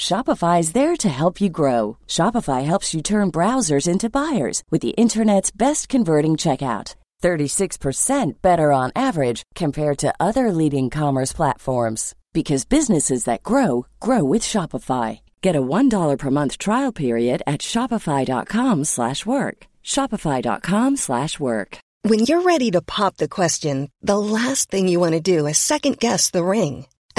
Shopify is there to help you grow. Shopify helps you turn browsers into buyers with the internet's best converting checkout. 36% better on average compared to other leading commerce platforms because businesses that grow grow with Shopify. Get a $1 per month trial period at shopify.com/work. shopify.com/work. When you're ready to pop the question, the last thing you want to do is second guess the ring.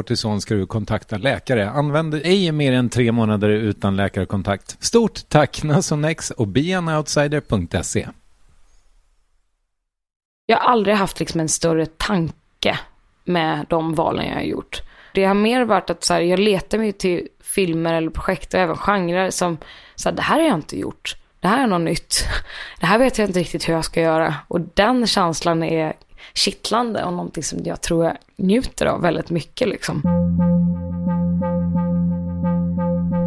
kortison ska du kontakta läkare. Använd ej mer än tre månader utan läkarkontakt. Stort tack Nasonex och beanoutsider.se. Jag har aldrig haft liksom en större tanke med de valen jag har gjort. Det har mer varit att så här, jag letar mig till filmer eller projekt och även genrer som så här, det här har jag inte gjort. Det här är något nytt. Det här vet jag inte riktigt hur jag ska göra. Och den känslan är kittlande och någonting som jag tror jag njuter av väldigt mycket liksom.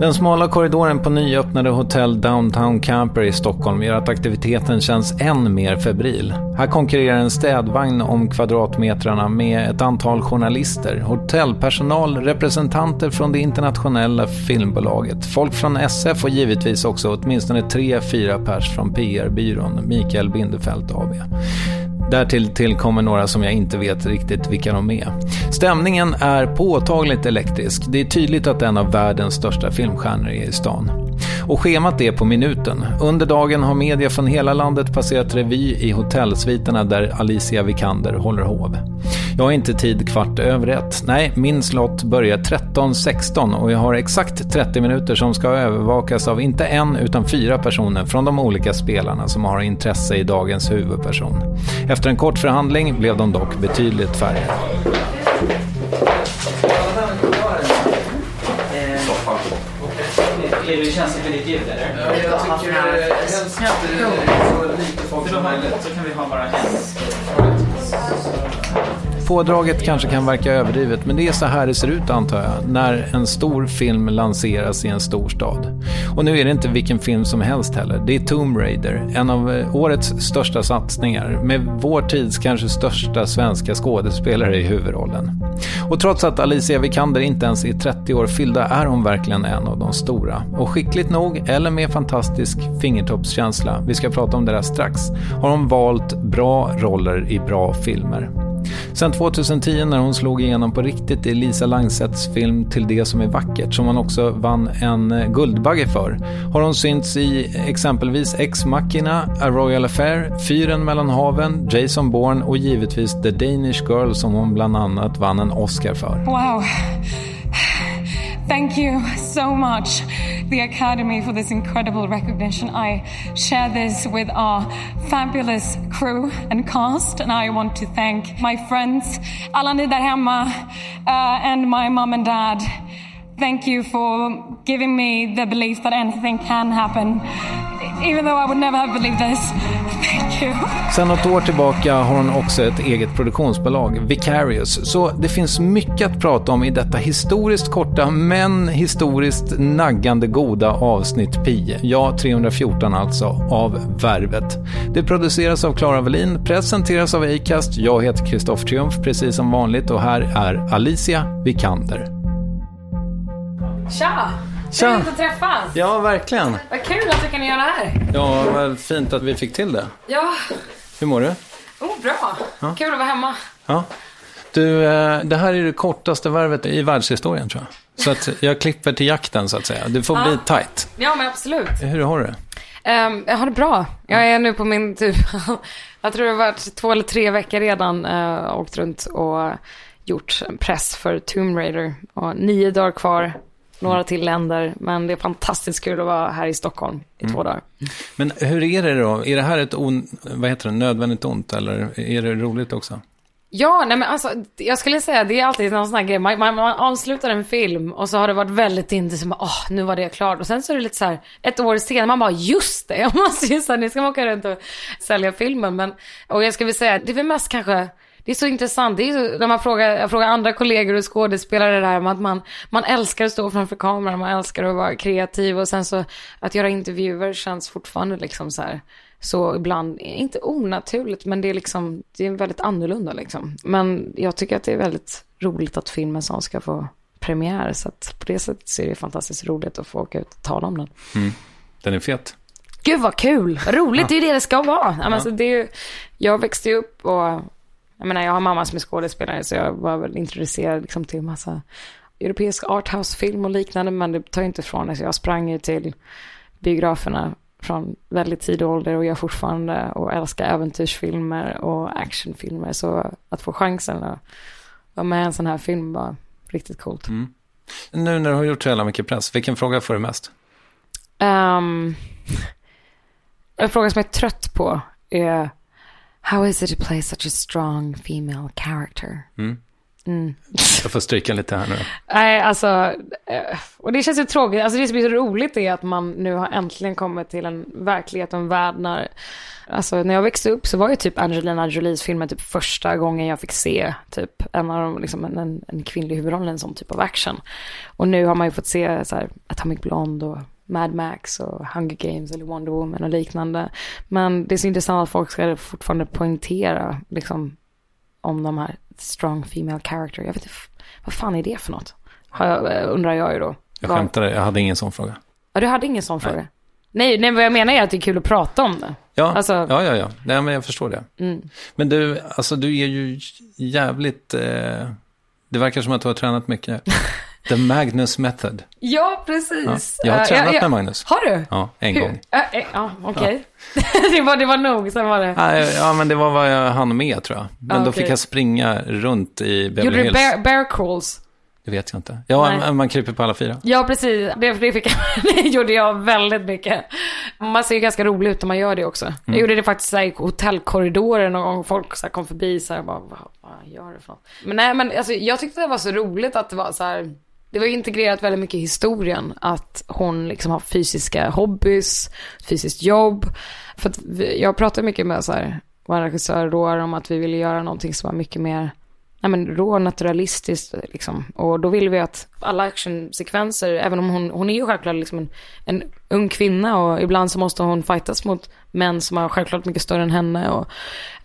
Den smala korridoren på nyöppnade hotell Downtown Camper i Stockholm gör att aktiviteten känns än mer febril. Här konkurrerar en städvagn om kvadratmetrarna med ett antal journalister, hotellpersonal, representanter från det internationella filmbolaget, folk från SF och givetvis också åtminstone tre, fyra pers från PR-byrån Mikael Bindefeld AB. Därtill tillkommer några som jag inte vet riktigt vilka de är. Stämningen är påtagligt elektrisk. Det är tydligt att en av världens största filmstjärnor är i stan. Och schemat är på minuten. Under dagen har media från hela landet passerat revy i hotellsviterna där Alicia Vikander håller hov. Jag har inte tid kvart över ett. Nej, min slott börjar 13.16 och jag har exakt 30 minuter som ska övervakas av inte en utan fyra personer från de olika spelarna som har intresse i dagens huvudperson. Efter en kort förhandling blev de dock betydligt färre. Är det känsligt med ditt ljud eller? Ja, jag tycker helst så lite folk som möjligt. Så kan vi ha bara en. Pådraget kanske kan verka överdrivet, men det är så här det ser ut antar jag, när en stor film lanseras i en stor stad. Och nu är det inte vilken film som helst heller. Det är Tomb Raider, en av eh, årets största satsningar, med vår tids kanske största svenska skådespelare i huvudrollen. Och trots att Alicia Vikander inte ens är 30 år fyllda är hon verkligen en av de stora. Och skickligt nog, eller med fantastisk fingertoppskänsla, vi ska prata om det där strax, har hon valt bra roller i bra filmer. Sen 2010 när hon slog igenom på riktigt i Lisa Langsets film Till det som är vackert, som hon också vann en eh, Guldbagge för, har hon synts i exempelvis Ex Machina, A Royal Affair, Fyren mellan haven, Jason Bourne och givetvis The Danish Girl som hon bland annat vann en Oscar för. Wow. Thank you so much, the Academy, for this incredible recognition. I share this with our fabulous crew and cast, and I want to thank my friends, alla ni uh, and my mom and dad. Thank you for giving me the belief that anything can happen, even though I would never have believed this. Thank you. Sen något år tillbaka har hon också ett eget produktionsbolag, Vicarious. Så det finns mycket att prata om i detta historiskt korta men historiskt naggande goda avsnitt Pi. Ja, 314 alltså, av Värvet. Det produceras av Klara Wallin, presenteras av Acast. Jag heter Kristoff Triumf, precis som vanligt och här är Alicia Vikander. Tja! Tja. Trevligt att träffas. Ja, verkligen. Vad kul att du kan göra det här. Ja, vad fint att vi fick till det. Ja, Hur mår du? oh, bra. Kul att vara hemma. Ja. Du, eh, det här är det kortaste värvet i världshistorien tror jag. Så att jag klipper till jakten så att säga. Du får bli tight. Ja, men absolut. Hur har du det? Ehm, jag har det bra. Jag är nu på min typ, jag tror det har varit två eller tre veckor redan, uh, åkt runt och gjort press för Tomb Raider. Och nio dagar kvar, några till länder, men det är fantastiskt kul att vara här i Stockholm i två dagar. Men hur är det då? Är det här ett on, vad heter det, nödvändigt ont eller är det roligt också? Ja, nej men alltså, jag skulle säga det är alltid någon sån här grej. Man, man, man avslutar en film och så har det varit väldigt intensivt. Åh, nu var det klart. Och sen så är det lite så här, ett år senare, man bara, just det, jag måste ju här, nu ska man åka runt och sälja filmen. Men, och jag väl säga, det är väl mest kanske, det är så intressant. Det är så, när man frågar, jag frågar andra kollegor och skådespelare där, om att man, man älskar att stå framför kameran, man älskar att vara kreativ och sen så att göra intervjuer känns fortfarande liksom så här, så ibland, inte onaturligt, men det är liksom, det är väldigt annorlunda liksom. Men jag tycker att det är väldigt roligt att filmen som ska få premiär, så att på det sättet så är det fantastiskt roligt att få åka ut och tala om den. Den är fet. Gud vad kul, roligt, det är ju det det ska vara. Alltså, det är ju, jag växte upp och, jag menar jag har mamma som är skådespelare, så jag var väl introducerad liksom till massa europeisk arthouse-film och liknande, men det tar ju inte ifrån det. Så jag sprang ju till biograferna från väldigt tidig ålder och jag fortfarande och älskar äventyrsfilmer och actionfilmer. Så att få chansen att vara med i en sån här film var riktigt coolt. Nu när du har gjort så jävla mycket press, vilken fråga får du mest? Um, en fråga som jag är trött på är How is it to play such a strong female character? Jag får stryka lite här nu. Nej, alltså, eh, och det känns ju tråkigt. Alltså det som är så roligt är att man nu har äntligen kommit till en verklighet och en värld när, alltså när jag växte upp så var ju typ Angelina Jolies filmer typ första gången jag fick se typ en av dem, liksom en, en, en kvinnlig huvudroll i en sån typ av action. Och nu har man ju fått se så här Atomic Blonde och Mad Max och Hunger Games eller Wonder Woman och liknande. Men det är så intressant att folk ska fortfarande poängtera liksom om de här strong female character. Jag vet inte, vad fan är det för något? Jag, eh, undrar jag ju då. Jag skämtade, jag hade ingen sån fråga. Ja, du hade ingen sån fråga? Nej, nej, vad jag menar är att det är kul att prata om det. Ja, Alltså- Mm. ja, ja, ja. Nej, men jag förstår det. Men du, alltså du är ju jävligt, eh, det verkar som att du har tränat mycket. The Magnus Method. Ja, precis. Ja, jag har tränat med Magnus. Har du? Ja, en Hur? gång. Eh, eh, Ja, okej. det, var, det var nog, sen var det... Ja, men det var vad jag hann med tror jag. Men Ah, då fick jag springa runt i Beverly Gjorde du Hills. bear, bear crawls? Det vet jag inte. Ja, Nej. man, kryper på alla fyra. Ja, precis. Det, det, fick jag, det gjorde jag väldigt mycket. Man ser ju ganska rolig ut när man gör det också. Mm. Jag gjorde det faktiskt så här, i hotellkorridorer någon gång. Folk så här, kom förbi så här, bara, vad, vad gör du för något? Men nej, men alltså, jag tyckte det var så roligt att det var så här, det var integrerat väldigt mycket i historien. Att hon liksom har fysiska hobbys, fysiskt jobb. För att vi, jag pratade mycket med så här, vår regissör då om att vi ville göra någonting som var mycket mer nej men, rå naturalistiskt liksom. Och då vill vi att alla actionsekvenser, även om hon, hon är ju självklart liksom en, en ung kvinna och ibland så måste hon fightas mot män som är självklart mycket större än henne och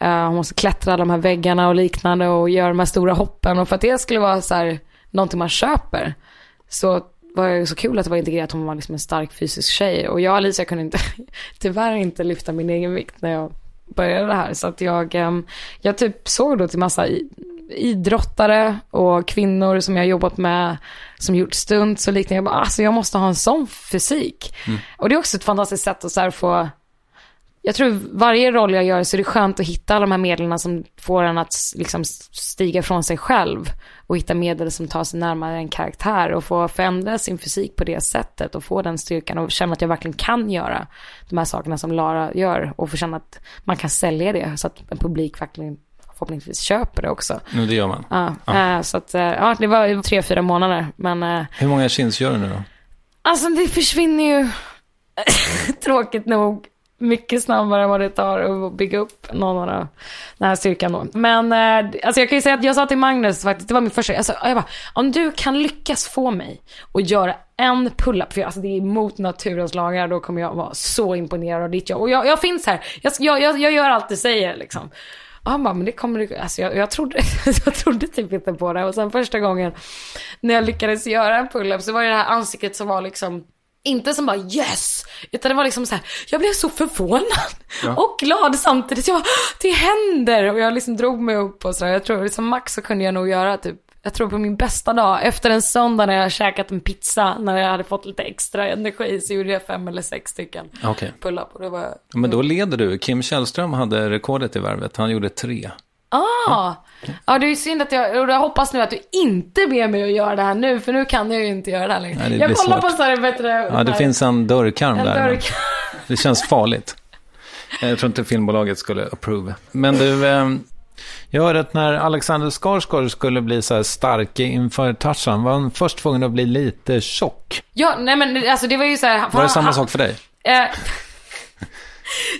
uh, hon måste klättra alla de här väggarna och liknande och göra de här stora hoppen och för att det skulle vara så här någonting man köper så var det så kul att det var integrerat hon var liksom en stark fysisk tjej och jag och Alicia kunde inte, tyvärr inte lyfta min egen vikt när jag började det här så att jag, um, jag typ såg då till massa idrottare och kvinnor som jag jobbat med, som gjort stunts och liknande. Jag bara, alltså jag måste ha en sån fysik. Mm. Och det är också ett fantastiskt sätt att så här få, jag tror varje roll jag gör så är det skönt att hitta alla de här medlen som får en att liksom stiga från sig själv och hitta medel som tar sig närmare en karaktär och få förändra sin fysik på det sättet och få den styrkan och känna att jag verkligen kan göra de här sakerna som Lara gör och få känna att man kan sälja det så att en publik verkligen förhoppningsvis köper det också. Nu det gör man. Ja, ja. Äh, så att, äh, ja, det var tre, fyra månader. Men, äh, Hur många chins gör du nu då? Alltså det försvinner ju, tråkigt nog, mycket snabbare än vad det tar att bygga upp någon av den här styrkan då. Men eh, alltså jag kan ju säga att jag sa till Magnus faktiskt, det var min första, alltså, jag bara, om du kan lyckas få mig att göra en pull-up, för alltså det är mot naturens lagar, då kommer jag vara så imponerad av ditt jobb. Och jag, jag finns här, jag, jag, jag gör allt du säger liksom. Och han bara, men det kommer du, alltså jag, jag, trodde, jag trodde typ inte på det. Och sen första gången när jag lyckades göra en pull-up så var det det här ansiktet som var liksom inte som bara yes, utan det var liksom så här, jag blev så förvånad ja. och glad samtidigt. Jag bara, det händer! Och jag liksom drog mig upp och så där. Jag tror liksom max så kunde jag nog göra typ jag tror på min bästa dag, efter en söndag när jag käkat en pizza, när jag hade fått lite extra energi, så gjorde jag fem eller sex stycken okay. pull-up. Och det var... Men då leder du. Kim Källström hade rekordet i värvet, han gjorde tre. Ah, ja. ja det är synd att jag, och jag hoppas nu att du inte ber mig att göra det här nu, för nu kan jag ju inte göra det här längre. Nej, det jag kollar svårt. på så här bättre. Ja, det finns en dörrkarm en där. Dörrkarm. Det känns farligt. Jag tror inte filmbolaget skulle approve. Men du, ehm, jag hörde att när Alexander Skarsgård skulle bli så här stark inför Tarzan var han först tvungen att bli lite tjock. Ja, nej men alltså det var ju så här. Var det samma han, sak för dig? Eh,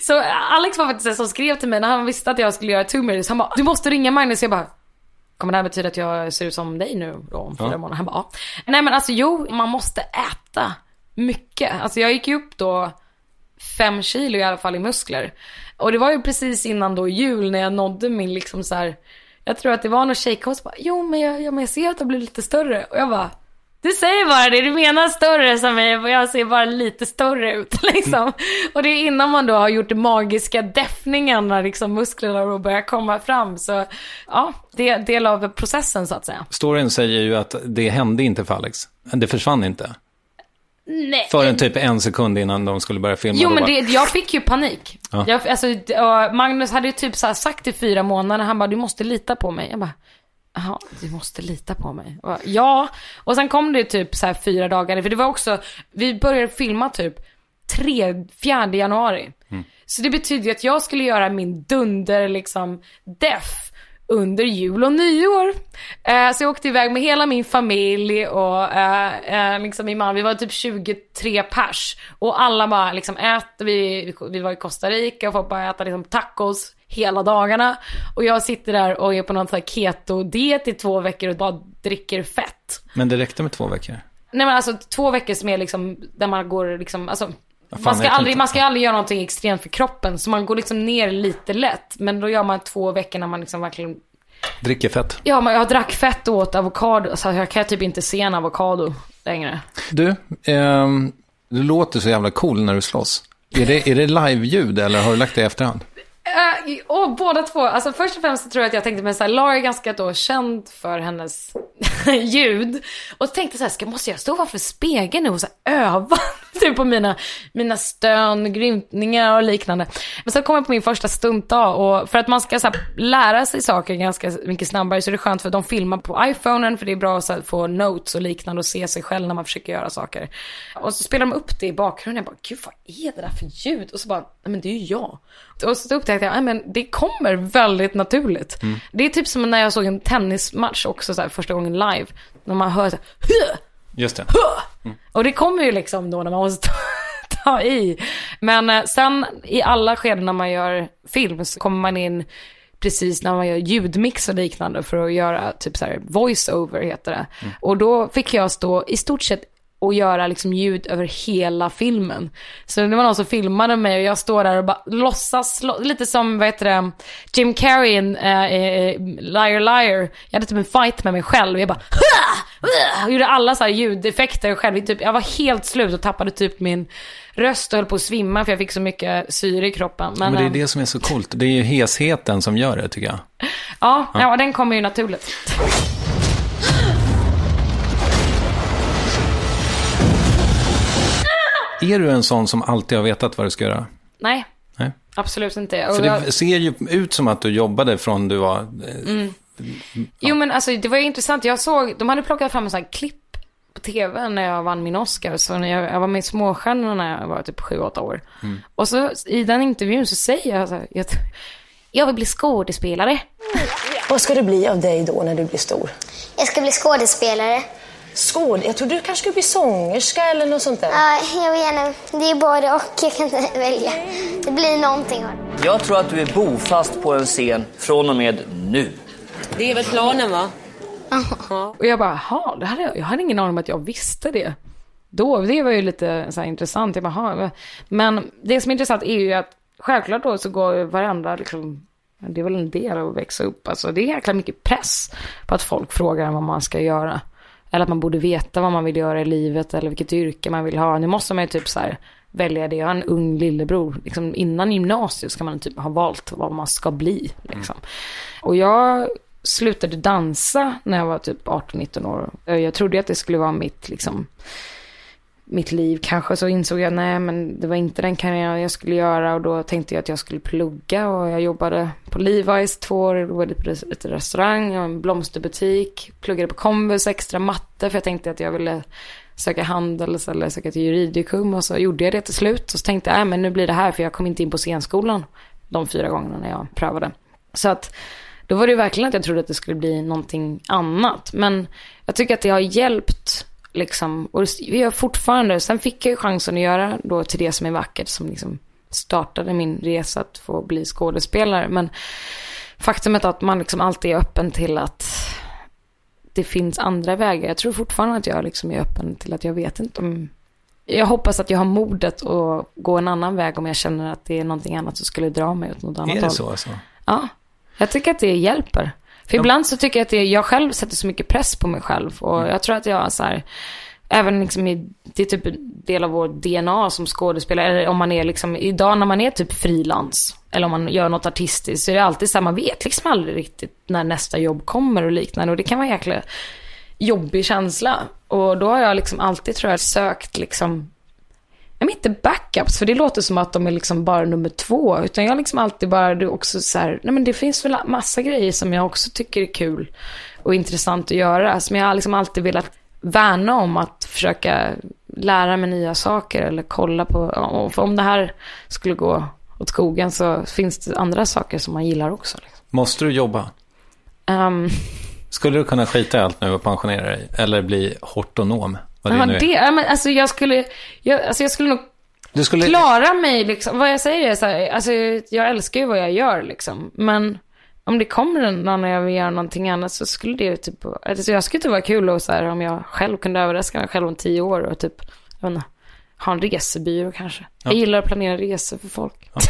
så Alex var faktiskt den som skrev till mig när han visste att jag skulle göra Two Minutes. Han bara, du måste ringa Magnus. Jag bara, kommer det här betyda att jag ser ut som dig nu då om fyra ja. månader? Han bara, ja. Nej men alltså jo, man måste äta mycket. Alltså jag gick ju upp då fem kilo i alla fall i muskler. Och det var ju precis innan då jul när jag nådde min liksom så här, jag tror att det var någon tjejkompis bara, jo men jag, ja, men jag ser att har blivit lite större. Och jag bara, du säger bara det, du menar större som mig och jag ser bara lite större ut liksom. Och det är innan man då har gjort den magiska däffningen när liksom musklerna då börjar komma fram. Så ja, det är del av processen så att säga. Storyn säger ju att det hände inte för Alex. Det försvann inte. Nej. För en typ en sekund innan de skulle börja filma. Jo men det, jag fick ju panik. Ja. Jag, alltså, Magnus hade ju typ sagt i fyra månader, han bara du måste lita på mig. Jag bara, jaha du måste lita på mig. Och, ja, och sen kom det typ så här fyra dagar, för det var också, vi började filma typ 3, 4 januari. Mm. Så det betyder att jag skulle göra min dunder liksom deff under jul och nyår. Eh, så jag åkte iväg med hela min familj och eh, eh, liksom min man, vi var typ 23 pers. Och alla bara liksom äter, vi, vi var i Costa Rica och folk bara äta liksom tacos hela dagarna. Och jag sitter där och är på någon sån här keto-diet i två veckor och bara dricker fett. Men det räckte med två veckor? Nej men alltså två veckor som är liksom, där man går liksom, alltså Fan, man, ska aldrig, man ska aldrig göra någonting extremt för kroppen. Så man går liksom ner lite lätt. Men då gör man två veckor när man liksom verkligen... Dricker fett. Ja, men jag drack fett och åt avokado. Så jag kan typ inte se en avokado längre. Du, eh, du låter så jävla cool när du slåss. Är det, är det live-ljud eller har du lagt det i efterhand? Uh, och båda två. Alltså först och främst så tror jag att jag tänkte, men så här, Lara är ganska då känd för hennes ljud. Och så tänkte jag så här, ska, måste jag stå framför spegeln nu och så här, öva? typ på mina, mina stön, grymtningar och liknande. Men sen kom jag på min första stuntdag och för att man ska så här, lära sig saker ganska mycket snabbare så är det skönt för de filmar på iPhonen för det är bra att få notes och liknande och se sig själv när man försöker göra saker. Och så spelar de upp det i bakgrunden. Jag bara, gud vad är det där för ljud? Och så bara, nej men det är ju jag. Och så upptäckte jag, nej men det kommer väldigt naturligt. Mm. Det är typ som när jag såg en tennismatch också så här, första gången live. När man hör så här, Just det. Mm. Och det kommer ju liksom då när man måste ta i. Men eh, sen i alla skeden när man gör film så kommer man in precis när man gör ljudmix och liknande för att göra typ så här voice-over heter det. Mm. Och då fick jag stå i stort sett och göra liksom ljud över hela filmen. Så det var någon som filmade mig och jag står där och bara låtsas, lite som vad heter det, Jim Carrey i uh, uh, Liar Liar. Jag hade typ en fight med mig själv. Jag bara och gjorde alla så här ljudeffekter själv. Typ, jag var helt slut och tappade typ min röst och höll på att svimma för jag fick så mycket syre i kroppen. Men, Men det är det som är så coolt. Det är ju hesheten som gör det tycker jag. Ja, ja. ja den kommer ju naturligt. Är du en sån som alltid har vetat vad du ska göra? Nej, Nej. absolut inte. För det ser ju ut som att du jobbade från du var... Eh, mm. Ja. Jo men alltså det var ju intressant. Jag såg, de hade plockat fram en sån här klipp på tv när jag vann min Oscar. Så när jag, jag var med i Småstjärnorna när jag var typ 7-8 år. Mm. Och så i den intervjun så säger jag så här, jag, jag vill bli skådespelare. Vad ska det bli av dig då när du blir stor? Jag ska bli skådespelare. Skåd... Jag trodde du kanske skulle bli sångerska eller något sånt där. Ja, jag vill gärna. Det är både och. Jag kan inte välja. Det blir någonting Jag tror att du är bofast på en scen från och med nu. Det är väl planen va? Och jag bara, jaha, det hade jag, jag hade ingen aning om att jag visste det. Då, det var ju lite så intressant. Jag bara, Men det som är intressant är ju att självklart då så går varandra liksom, det är väl en del av att växa upp. Alltså det är jäkla mycket press på att folk frågar vad man ska göra. Eller att man borde veta vad man vill göra i livet eller vilket yrke man vill ha. Nu måste man ju typ så här välja det. Jag har en ung lillebror. Liksom innan gymnasiet ska man typ ha valt vad man ska bli. Liksom. Mm. Och jag slutade dansa när jag var typ 18-19 år. Jag trodde att det skulle vara mitt liksom mitt liv. Kanske så insåg jag nej men det var inte den karriären jag skulle göra och då tänkte jag att jag skulle plugga och jag jobbade på Levi's två år, jobbade på ett restaurang, och en blomsterbutik, pluggade på Komvux extra matte för jag tänkte att jag ville söka handels eller söka till juridikum och så gjorde jag det till slut och så tänkte jag nej men nu blir det här för jag kom inte in på scenskolan de fyra gångerna när jag prövade. Så att då var det verkligen att jag trodde att det skulle bli någonting annat. Men jag tycker att det har hjälpt Liksom, och vi gör fortfarande, sen fick jag ju chansen att göra då till det som är vackert som liksom startade min resa att få bli skådespelare. Men faktumet att man liksom alltid är öppen till att det finns andra vägar. Jag tror fortfarande att jag liksom är öppen till att jag vet inte om... Jag hoppas att jag har modet att gå en annan väg om jag känner att det är någonting annat som skulle dra mig åt något annat håll. Är det så alltså? Ja, jag tycker att det hjälper. För ibland så tycker jag att det, jag själv sätter så mycket press på mig själv. Och mm. jag tror att jag så här, även liksom i, det är typ en del av vår DNA som skådespelare. Eller om man är liksom, idag när man är typ frilans. Eller om man gör något artistiskt. Så är det alltid så här, man vet liksom aldrig riktigt när nästa jobb kommer och liknande. Och det kan vara en jäkla jobbig känsla. Och då har jag liksom alltid tror jag sökt liksom men inte backups, för det låter som att de är liksom bara nummer två. Utan jag har liksom alltid bara, det också så här, nej men det finns väl massa grejer som jag också tycker är kul och intressant att göra. Som jag har liksom alltid velat värna om att försöka lära mig nya saker eller kolla på. För om det här skulle gå åt skogen så finns det andra saker som man gillar också. Liksom. Måste du jobba? Um, skulle du kunna skita i allt nu och pensionera dig? Eller bli hortonom? Vad det, ja, det men alltså jag skulle, jag, alltså jag skulle nog du skulle... klara mig liksom. Vad jag säger är så här, alltså jag älskar ju vad jag gör liksom. Men om det kommer någon när jag vill göra någonting annat så skulle det typ, alltså jag skulle det vara kul och så här, om jag själv kunde överraska mig själv om tio år och typ, jag vet inte, ha en resebyrå kanske. Ja. Jag gillar att planera resor för folk. Ja,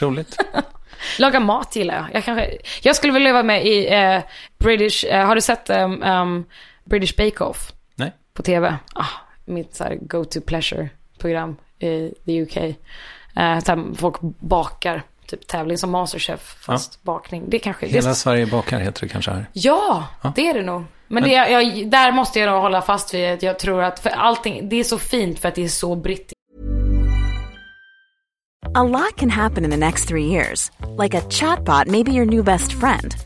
roligt. Laga mat gillar jag. Jag, kanske, jag skulle vilja vara med i eh, British, eh, har du sett um, um, British Bake Off? På tv. Ah, mitt så här go-to pleasure-program i the UK. Eh, folk bakar, typ tävling som Masterchef, fast ja. bakning. Det kanske... Hela det... Sverige bakar heter det kanske här. Ja, ja. det är det nog. Men, Men... Det, jag, där måste jag nog hålla fast vid att jag tror att för allting, det är så fint för att det är så brittiskt. A lot can happen in the next three years. Like a chatbot may be your new best friend.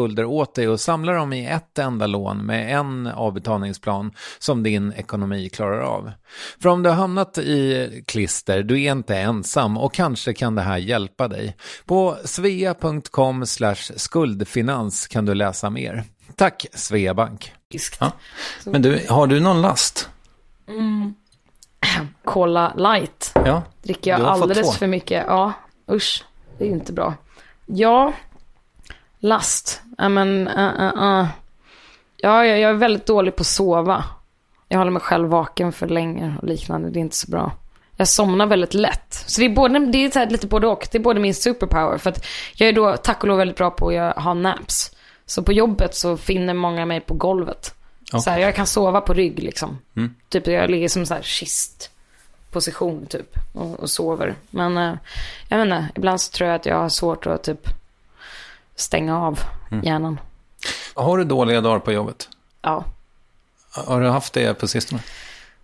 skulder åt dig och samla dem i ett enda lån med en avbetalningsplan som din ekonomi klarar av. För om du har hamnat i klister, du är inte ensam och kanske kan det här hjälpa dig. På svea.com skuldfinans kan du läsa mer. Tack Sveabank. Ja. Men du, har du någon last? Mm. Cola light. Ja, Dricker jag alldeles för mycket. Ja, usch. Det är inte bra. Ja, Last. Ja, men, uh, uh, uh. Ja, jag, jag är väldigt dålig på att sova. Jag håller mig själv vaken för länge och liknande. Det är inte så bra. Jag somnar väldigt lätt. Så det är, både, det är lite både och. Det är både min superpower. För att jag är då tack och lov väldigt bra på att ha naps. Så på jobbet så finner många mig på golvet. Okay. Så här, jag kan sova på rygg liksom. Mm. Typ jag ligger som så här kist position typ och, och sover. Men uh, jag vet inte, ibland så tror jag att jag har svårt att typ stänga av mm. hjärnan. Har du dåliga dagar på jobbet? Ja. Har du haft det på sistone?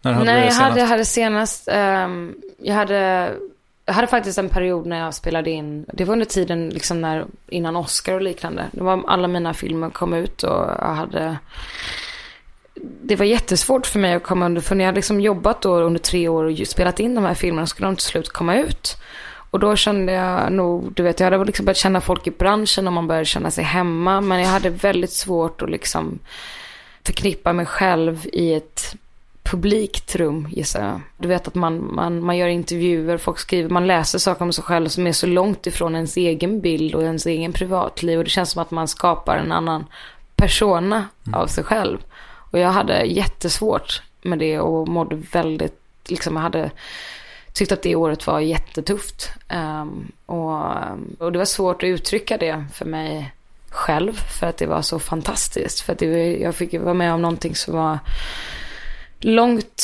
När hade Nej, jag hade, jag hade senast, um, jag hade, jag hade faktiskt en period när jag spelade in, det var under tiden liksom när, innan Oscar och liknande. Det var alla mina filmer kom ut och jag hade, det var jättesvårt för mig att komma under, för jag hade liksom jobbat då under tre år och spelat in de här filmerna, så skulle de till slut komma ut. Och då kände jag nog, du vet, jag hade liksom börjat känna folk i branschen och man började känna sig hemma. Men jag hade väldigt svårt att liksom förknippa mig själv i ett publikt rum gissar jag. Du vet att man, man, man gör intervjuer, folk skriver, man läser saker om sig själv som är så långt ifrån ens egen bild och ens egen privatliv. Och det känns som att man skapar en annan persona mm. av sig själv. Och jag hade jättesvårt med det och mådde väldigt, liksom jag hade tyckte att det året var jättetufft. Um, och, och det var svårt att uttrycka det för mig själv för att det var så fantastiskt. För att det, jag fick vara med om någonting som var långt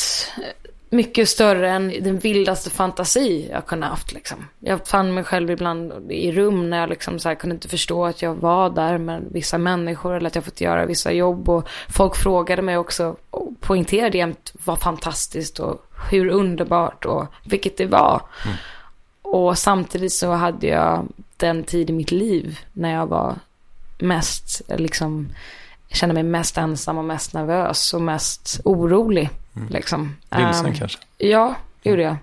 mycket större än den vildaste fantasi jag kunde haft. Liksom. Jag fann mig själv ibland i rum när jag liksom så här, kunde inte förstå att jag var där med vissa människor eller att jag fått göra vissa jobb. Och folk frågade mig också och poängterade jämt vad fantastiskt och hur underbart och vilket det var. Mm. Och samtidigt så hade jag den tid i mitt liv när jag var mest, liksom, kände mig mest ensam och mest nervös och mest orolig. Mm. Liksom. Vilsen um, kanske? Ja, det gjorde jag.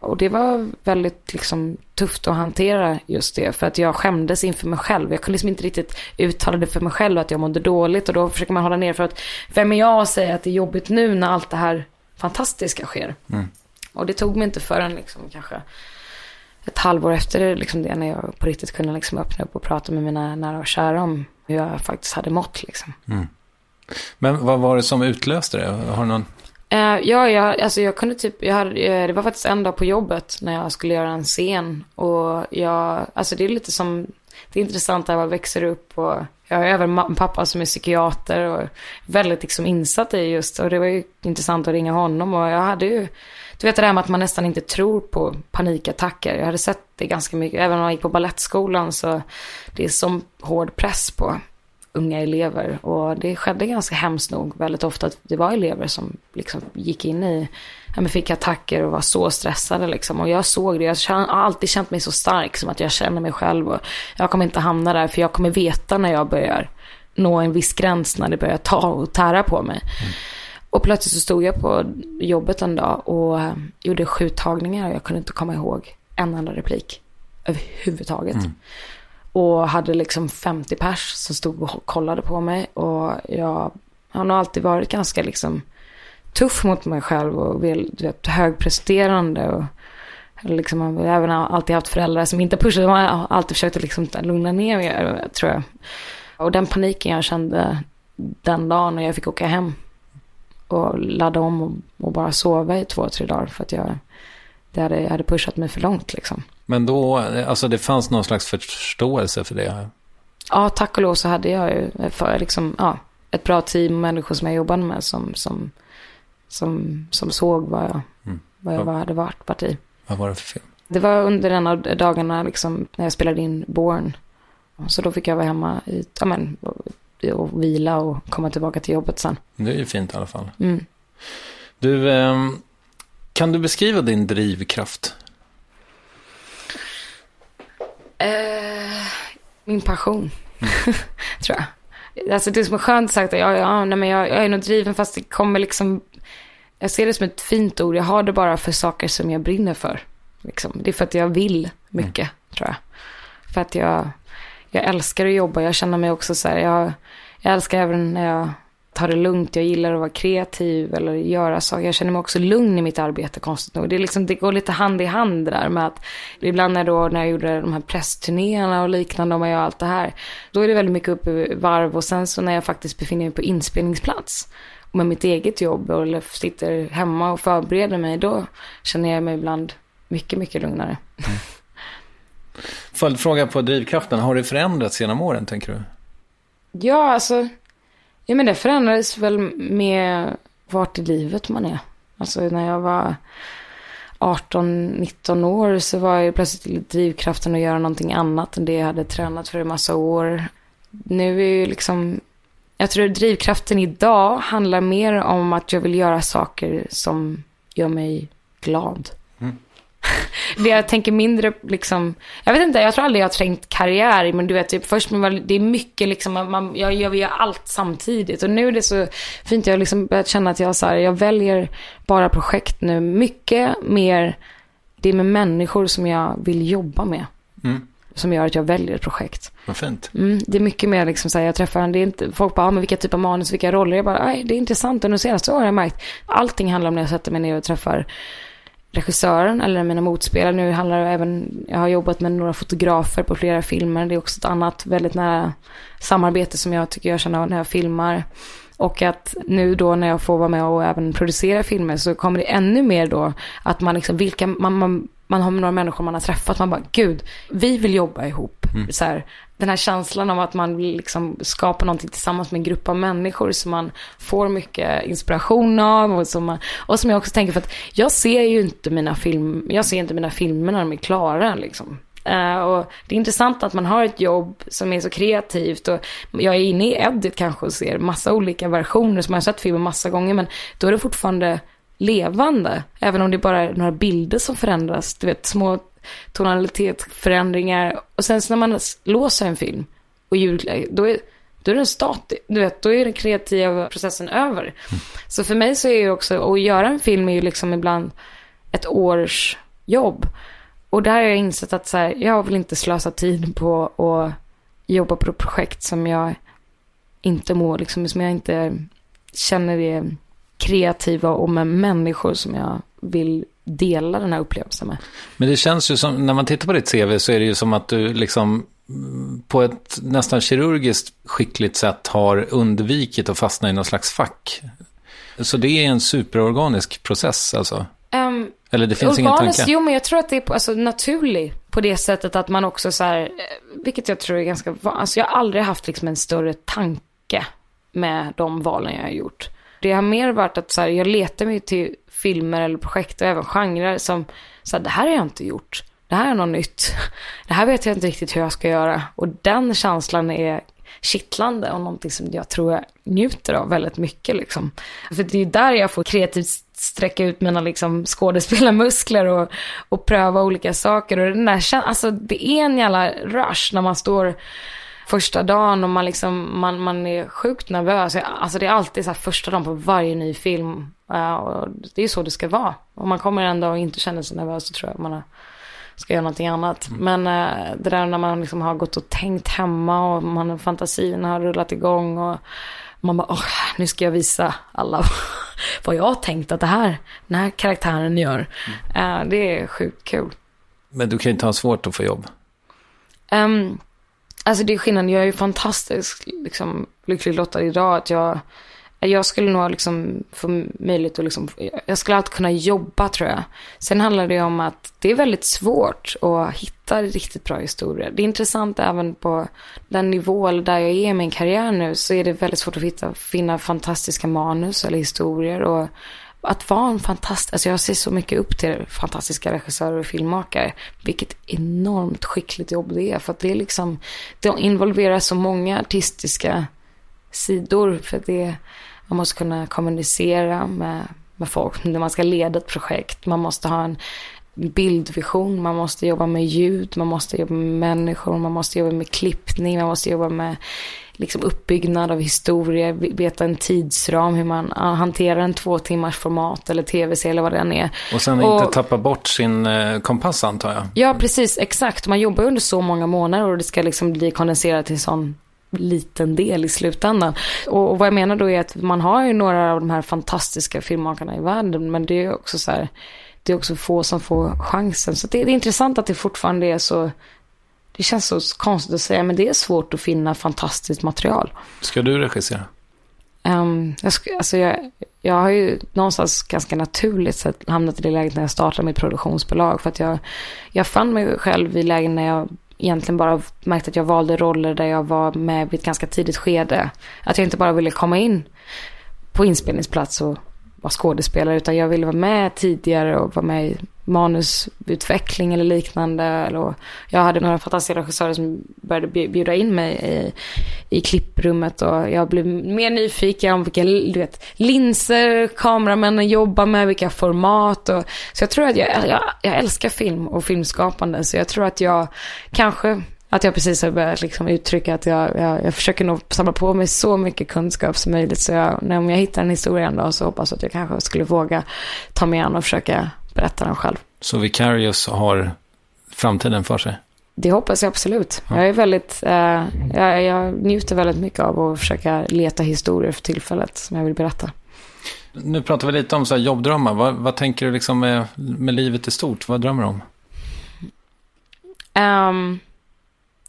Och det var väldigt liksom, tufft att hantera just det. För att jag skämdes inför mig själv. Jag kunde liksom inte riktigt uttala det för mig själv att jag mådde dåligt. Och då försöker man hålla ner för att vem är jag att säga att det är jobbigt nu när allt det här fantastiska sker. Mm. Och det tog mig inte förrän liksom, kanske ett halvår efter liksom, det när jag på riktigt kunde liksom, öppna upp och prata med mina nära och kära om hur jag faktiskt hade mått. Liksom. Mm. Men vad var det som utlöste det? Har du någon Uh, ja, jag, alltså jag kunde typ, jag hade, det var faktiskt en dag på jobbet när jag skulle göra en scen. Och jag, alltså det är lite som, det är intressant att jag växer upp och jag har även en pappa som är psykiater och väldigt liksom insatt i just, och det var ju intressant att ringa honom och jag hade ju, du vet det där med att man nästan inte tror på panikattacker. Jag hade sett det ganska mycket, även om jag gick på ballettskolan så det är som hård press på unga elever. Och det skedde ganska hemskt nog väldigt ofta att det var elever som liksom gick in i, ja men fick attacker och var så stressade liksom. Och jag såg det, jag har alltid känt mig så stark som att jag känner mig själv och jag kommer inte hamna där för jag kommer veta när jag börjar nå en viss gräns när det börjar ta och tära på mig. Mm. Och plötsligt så stod jag på jobbet en dag och eh, gjorde sju tagningar och jag kunde inte komma ihåg en enda replik överhuvudtaget. Mm. Och hade liksom 50 pers som stod och kollade på mig. Och jag har nog alltid varit ganska liksom tuff mot mig själv och vill, du vet, högpresterande. Och liksom, jag har även alltid haft föräldrar som inte pushade. De har alltid försökt att liksom lugna ner mig, tror jag. Och den paniken jag kände den dagen när jag fick åka hem och ladda om och, och bara sova i två, tre dagar. För att jag, det hade, jag hade pushat mig för långt liksom. Men då, alltså det fanns någon slags förståelse för det? Ja, tack och lov så hade jag ju för, liksom, ja, ett bra team människor som jag jobbade med som, som, som, som såg vad jag, mm. vad jag var, hade varit, varit i. Vad var det för film? Det var under en av dagarna liksom, när jag spelade in Born. Så då fick jag vara hemma i, ja, men, och, och vila och komma tillbaka till jobbet sen. Det är ju fint i alla fall. Mm. Du, eh, kan du beskriva din drivkraft? Eh, min passion, tror jag. Alltså det som är skönt sagt är jag, ja, nej, men jag, jag är nog driven fast det kommer liksom, jag ser det som ett fint ord. Jag har det bara för saker som jag brinner för. Liksom. Det är för att jag vill mycket, mm. tror jag. För att jag, jag älskar att jobba. Jag känner mig också så här, jag, jag älskar även när jag ta det lugnt, jag gillar att vara kreativ eller göra saker. Jag känner mig också lugn i mitt arbete konstigt nog. Det, är liksom, det går lite hand i hand där med att ibland när, då, när jag gjorde de här pressturnéerna och liknande och man gör allt det här. Då är det väldigt mycket upp i varv och sen så när jag faktiskt befinner mig på inspelningsplats med mitt eget jobb eller sitter hemma och förbereder mig. Då känner jag mig ibland mycket, mycket lugnare. Mm. Följdfråga på drivkraften. Har det förändrats genom åren tänker du? Ja, alltså Ja men det förändrades väl med vart i livet man är. Alltså när jag var 18-19 år så var jag plötsligt drivkraften att göra någonting annat än det jag hade tränat för en massa år. Nu är ju liksom, jag tror drivkraften idag handlar mer om att jag vill göra saker som gör mig glad det jag tänker mindre liksom, jag vet inte, jag tror aldrig jag har trängt karriär, men du vet, typ, först det är mycket liksom, man, jag, jag göra allt samtidigt. Och nu är det så fint, jag har liksom börjat känna att jag så här, jag väljer bara projekt nu, mycket mer, det är med människor som jag vill jobba med. Mm. Som gör att jag väljer ett projekt. Vad fint. Mm, det är mycket mer liksom så här, jag träffar, det är inte, folk bara, ah, men vilka typ av manus, vilka roller. Jag bara, nej, det är intressant. Och de senaste åren har jag märkt, allting handlar om när jag sätter mig ner och träffar regissören eller mina motspelare. Nu handlar det även, jag har jobbat med några fotografer på flera filmer. Det är också ett annat väldigt nära samarbete som jag tycker jag känner när jag filmar. Och att nu då när jag får vara med och även producera filmer så kommer det ännu mer då att man liksom, vilka, man, man, man har några människor man har träffat, man bara, gud, vi vill jobba ihop. Mm. Så här, den här känslan av att man vill liksom skapa någonting tillsammans med en grupp av människor som man får mycket inspiration av och som, man, och som jag också tänker för att jag ser ju inte mina film, jag ser inte mina filmer när de är klara liksom. Uh, och det är intressant att man har ett jobb som är så kreativt och jag är inne i Edit kanske och ser massa olika versioner som jag har sett filmen massa gånger men då är det fortfarande levande. Även om det bara är några bilder som förändras. Du vet, små tonalitetsförändringar. Och sen så när man låser en film och ljudlägger, då är, då är den statisk. Du vet, då är den kreativa processen över. Mm. Så för mig så är det också, att göra en film är ju liksom ibland ett års jobb. Och där har jag insett att så här, jag vill inte slösa tid på att jobba på projekt som jag inte mår, liksom, som jag inte känner är kreativa och med människor som jag vill dela den här upplevelsen med. Men det känns ju som, när man tittar på ditt CV så är det ju som att du liksom på ett nästan kirurgiskt skickligt sätt har undvikit att fastna i någon slags fack. Så det är en superorganisk process alltså? Um, Eller det finns ingen tanke? Jo, men jag tror att det är alltså, naturlig på det sättet att man också så här, vilket jag tror är ganska vanligt, alltså jag har aldrig haft liksom en större tanke med de valen jag har gjort. Det har mer varit att så här, jag letar mig till filmer eller projekt och även genrer som, så här, det här har jag inte gjort. Det här är något nytt. Det här vet jag inte riktigt hur jag ska göra. Och den känslan är kittlande och någonting som jag tror jag njuter av väldigt mycket. Liksom. För det är där jag får kreativt sträcka ut mina liksom, skådespelarmuskler och, och pröva olika saker. Och den där, alltså, det är en jävla rush när man står första dagen och man, liksom, man, man är sjukt nervös. Alltså det är alltid så här första dagen på varje ny film. Uh, och det är så det ska vara. Om man kommer en dag och inte känner sig nervös så tror jag man ska göra någonting annat. Mm. Men äh, det där när man liksom har gått och tänkt hemma och man, fantasin har rullat igång och man bara, Åh, nu ska jag visa alla vad jag har tänkt att det här, den här karaktären gör. Mm. Äh, det är sjukt kul. Men du kan ju inte ha svårt att få jobb. Um, alltså det är skillnaden, jag är ju fantastiskt liksom, lycklig lottad idag att jag jag skulle nog liksom få möjlighet att liksom, jag skulle alltid kunna jobba tror jag. Sen handlar det om att det är väldigt svårt att hitta riktigt bra historier. Det är intressant även på den nivå där jag är i min karriär nu så är det väldigt svårt att hitta, finna fantastiska manus eller historier. Och att vara en fantastisk, alltså jag ser så mycket upp till fantastiska regissörer och filmmakare. Vilket enormt skickligt jobb det är. För att det är liksom, det involverar så många artistiska sidor. För det man måste kunna kommunicera med, med folk när man ska leda ett projekt. Man måste ha en bildvision, man måste jobba med ljud, man måste jobba med människor, man måste jobba med klippning, man måste jobba med liksom uppbyggnad av historier, veta en tidsram, hur man hanterar en två timmars format eller tv-serie eller vad det än är. Och sen och, inte tappa bort sin eh, kompass antar jag. Ja, precis, exakt. Man jobbar under så många månader och det ska liksom bli kondenserat till sån liten del i slutändan. Och, och, vad jag menar då är att man har ju några av de här fantastiska filmmakarna i världen, men det är också så här, det är också få som får chansen. Så det, det är intressant att det fortfarande är så, det känns så konstigt att säga, men det är svårt att finna fantastiskt material. Ska du regissera? Um, jag, ska, alltså jag, jag har ju någonstans ganska naturligt sett hamnat i det läget när jag startade mitt produktionsbolag. För att jag, jag fann mig själv i lägen när jag egentligen bara märkt att jag valde roller där jag var med vid ett ganska tidigt skede. Att jag inte bara ville komma in på inspelningsplats och vara skådespelare utan jag ville vara med tidigare och vara med i manusutveckling eller liknande. Och jag hade några fantastiska regissörer som började bjuda in mig i, i klipprummet och jag blev mer nyfiken om vilka du vet, linser kameramännen jobbar med, vilka format. Och, så jag tror att jag, jag, jag älskar film och filmskapande så jag tror att jag kanske att jag precis har börjat liksom uttrycka att jag, jag, jag försöker nog samla på mig så mycket kunskap som möjligt. Så jag, när om jag hittar en historia en dag så hoppas jag att jag kanske skulle våga ta mig an och försöka berätta den själv. Så Vicarious har framtiden för sig? Det hoppas jag absolut. Ja. Jag är väldigt, eh, jag, jag njuter väldigt mycket av att försöka leta historier för tillfället som jag vill berätta. Nu pratar vi lite om så jobbdrömmar. Vad, vad tänker du liksom med, med livet i stort? Vad drömmer du om? Um,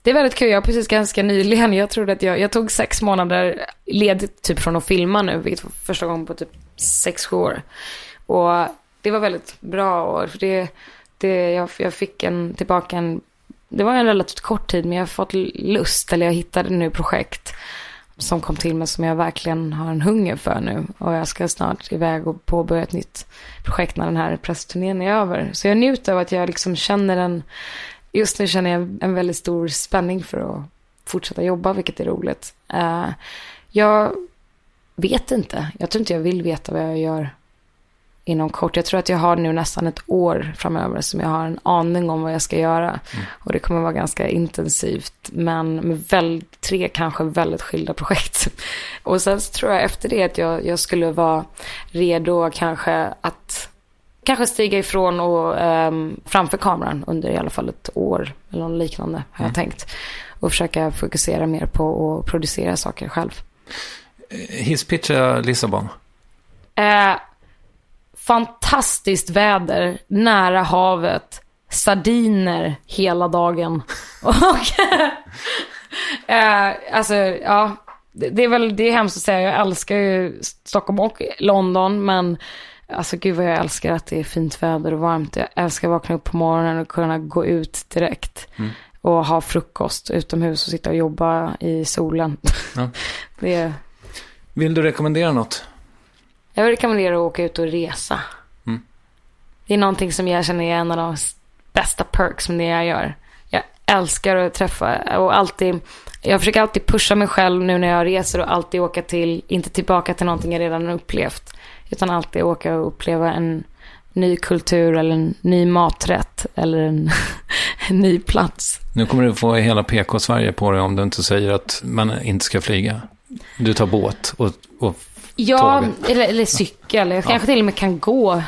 det är väldigt kul. Jag har precis ganska nyligen, jag trodde att jag, jag tog sex månader ledigt typ från att filma nu, vilket var första gången på typ sex, sju år. Och det var väldigt bra och det, det, jag, jag fick en, tillbaka en, det var en relativt kort tid men jag har fått lust, eller jag hittade nu projekt som kom till mig som jag verkligen har en hunger för nu. Och jag ska snart iväg och påbörja ett nytt projekt när den här pressturnén är över. Så jag njuter av att jag liksom känner en, just nu känner jag en väldigt stor spänning för att fortsätta jobba, vilket är roligt. Uh, jag vet inte, jag tror inte jag vill veta vad jag gör inom kort. Jag tror att jag har nu nästan ett år framöver som jag har en aning om vad jag ska göra. Mm. Och det kommer vara ganska intensivt, men med väl, tre kanske väldigt skilda projekt. Och sen så tror jag efter det att jag, jag skulle vara redo kanske att kanske stiga ifrån och um, framför kameran under i alla fall ett år eller något liknande har jag mm. tänkt. Och försöka fokusera mer på att producera saker själv. Hisspitcha Lissabon? Eh, fantastiskt väder, nära havet, sardiner hela dagen. och, eh, alltså, ja, det, det, är väl, det är hemskt att säga, jag älskar ju Stockholm och London, men Alltså gud vad jag älskar att det är fint väder och varmt. Jag älskar att vakna upp på morgonen och kunna gå ut direkt. Mm. Och ha frukost utomhus och sitta och jobba i solen. Ja. det... Vill du rekommendera något? Jag vill rekommendera att åka ut och resa. Mm. Det är någonting som jag känner är en av de bästa perks med det jag gör. Jag älskar att träffa och alltid, jag försöker alltid pusha mig själv nu när jag reser och alltid åka till, inte tillbaka till någonting jag redan upplevt. Utan alltid åka och uppleva en ny kultur eller en ny maträtt eller en, en ny plats. Nu kommer du få hela PK-Sverige på dig om du inte säger att man inte ska flyga. Du tar båt och, och Ja, eller, eller, cykel. Jag kanske till och med kan gå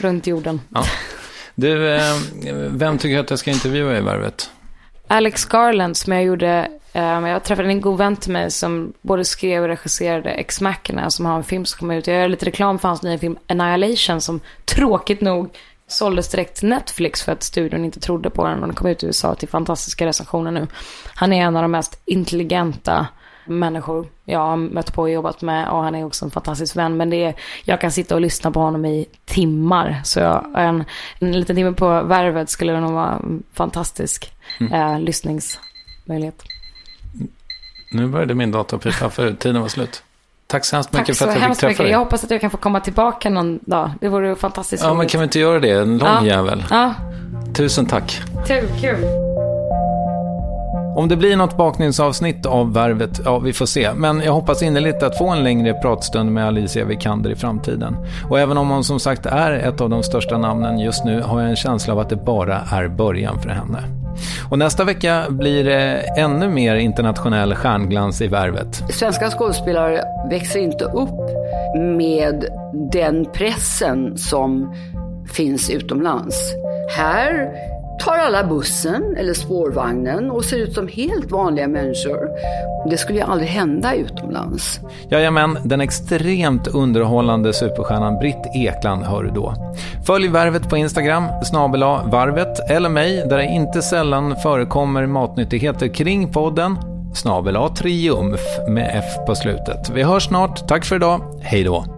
runt jorden. Ja. Du, eh, vem tycker att jag ska intervjua i Värvet? Alex Garland som jag gjorde, um, jag träffade en god vän till mig som både skrev och regisserade X-Mackorna som har en film som kommer ut. Jag gör lite reklam för hans nya film Annihilation som tråkigt nog såldes direkt till Netflix för att studion inte trodde på den och den kom ut i USA till fantastiska recensioner nu. Han är en av de mest intelligenta människor jag har mött på och jobbat med och han är också en fantastisk vän. Men det är, jag kan sitta och lyssna på honom i timmar. Så jag, en, en liten timme på värvet skulle nog vara en fantastisk mm. eh, lyssningsmöjlighet. Nu började min dator pipa för tiden var slut. Tack så hemskt mycket Tack för att jag fick träffa mycket. dig. Jag hoppas att jag kan få komma tillbaka någon dag. Det vore fantastiskt Ja, roligt. men kan vi inte göra det? En lång ja. jävel. Ja. Tusen tack. Kul, kul. Om det blir något bakningsavsnitt av Värvet, ja vi får se. Men jag hoppas innerligt att få en längre pratstund med Alicia Vikander i framtiden. Och även om hon som sagt är ett av de största namnen just nu har jag en känsla av att det bara är början för henne. Och nästa vecka blir det ännu mer internationell stjärnglans i Värvet. Svenska skådespelare växer inte upp med den pressen som finns utomlands. Här tar alla bussen eller spårvagnen och ser ut som helt vanliga människor. Det skulle ju aldrig hända utomlands. Jajamän, den extremt underhållande superstjärnan Britt Ekland hör du då. Följ Värvet på Instagram, snabela Varvet, eller mig, där det inte sällan förekommer matnyttigheter kring podden, snabel Triumf med F på slutet. Vi hörs snart, tack för idag, hej då!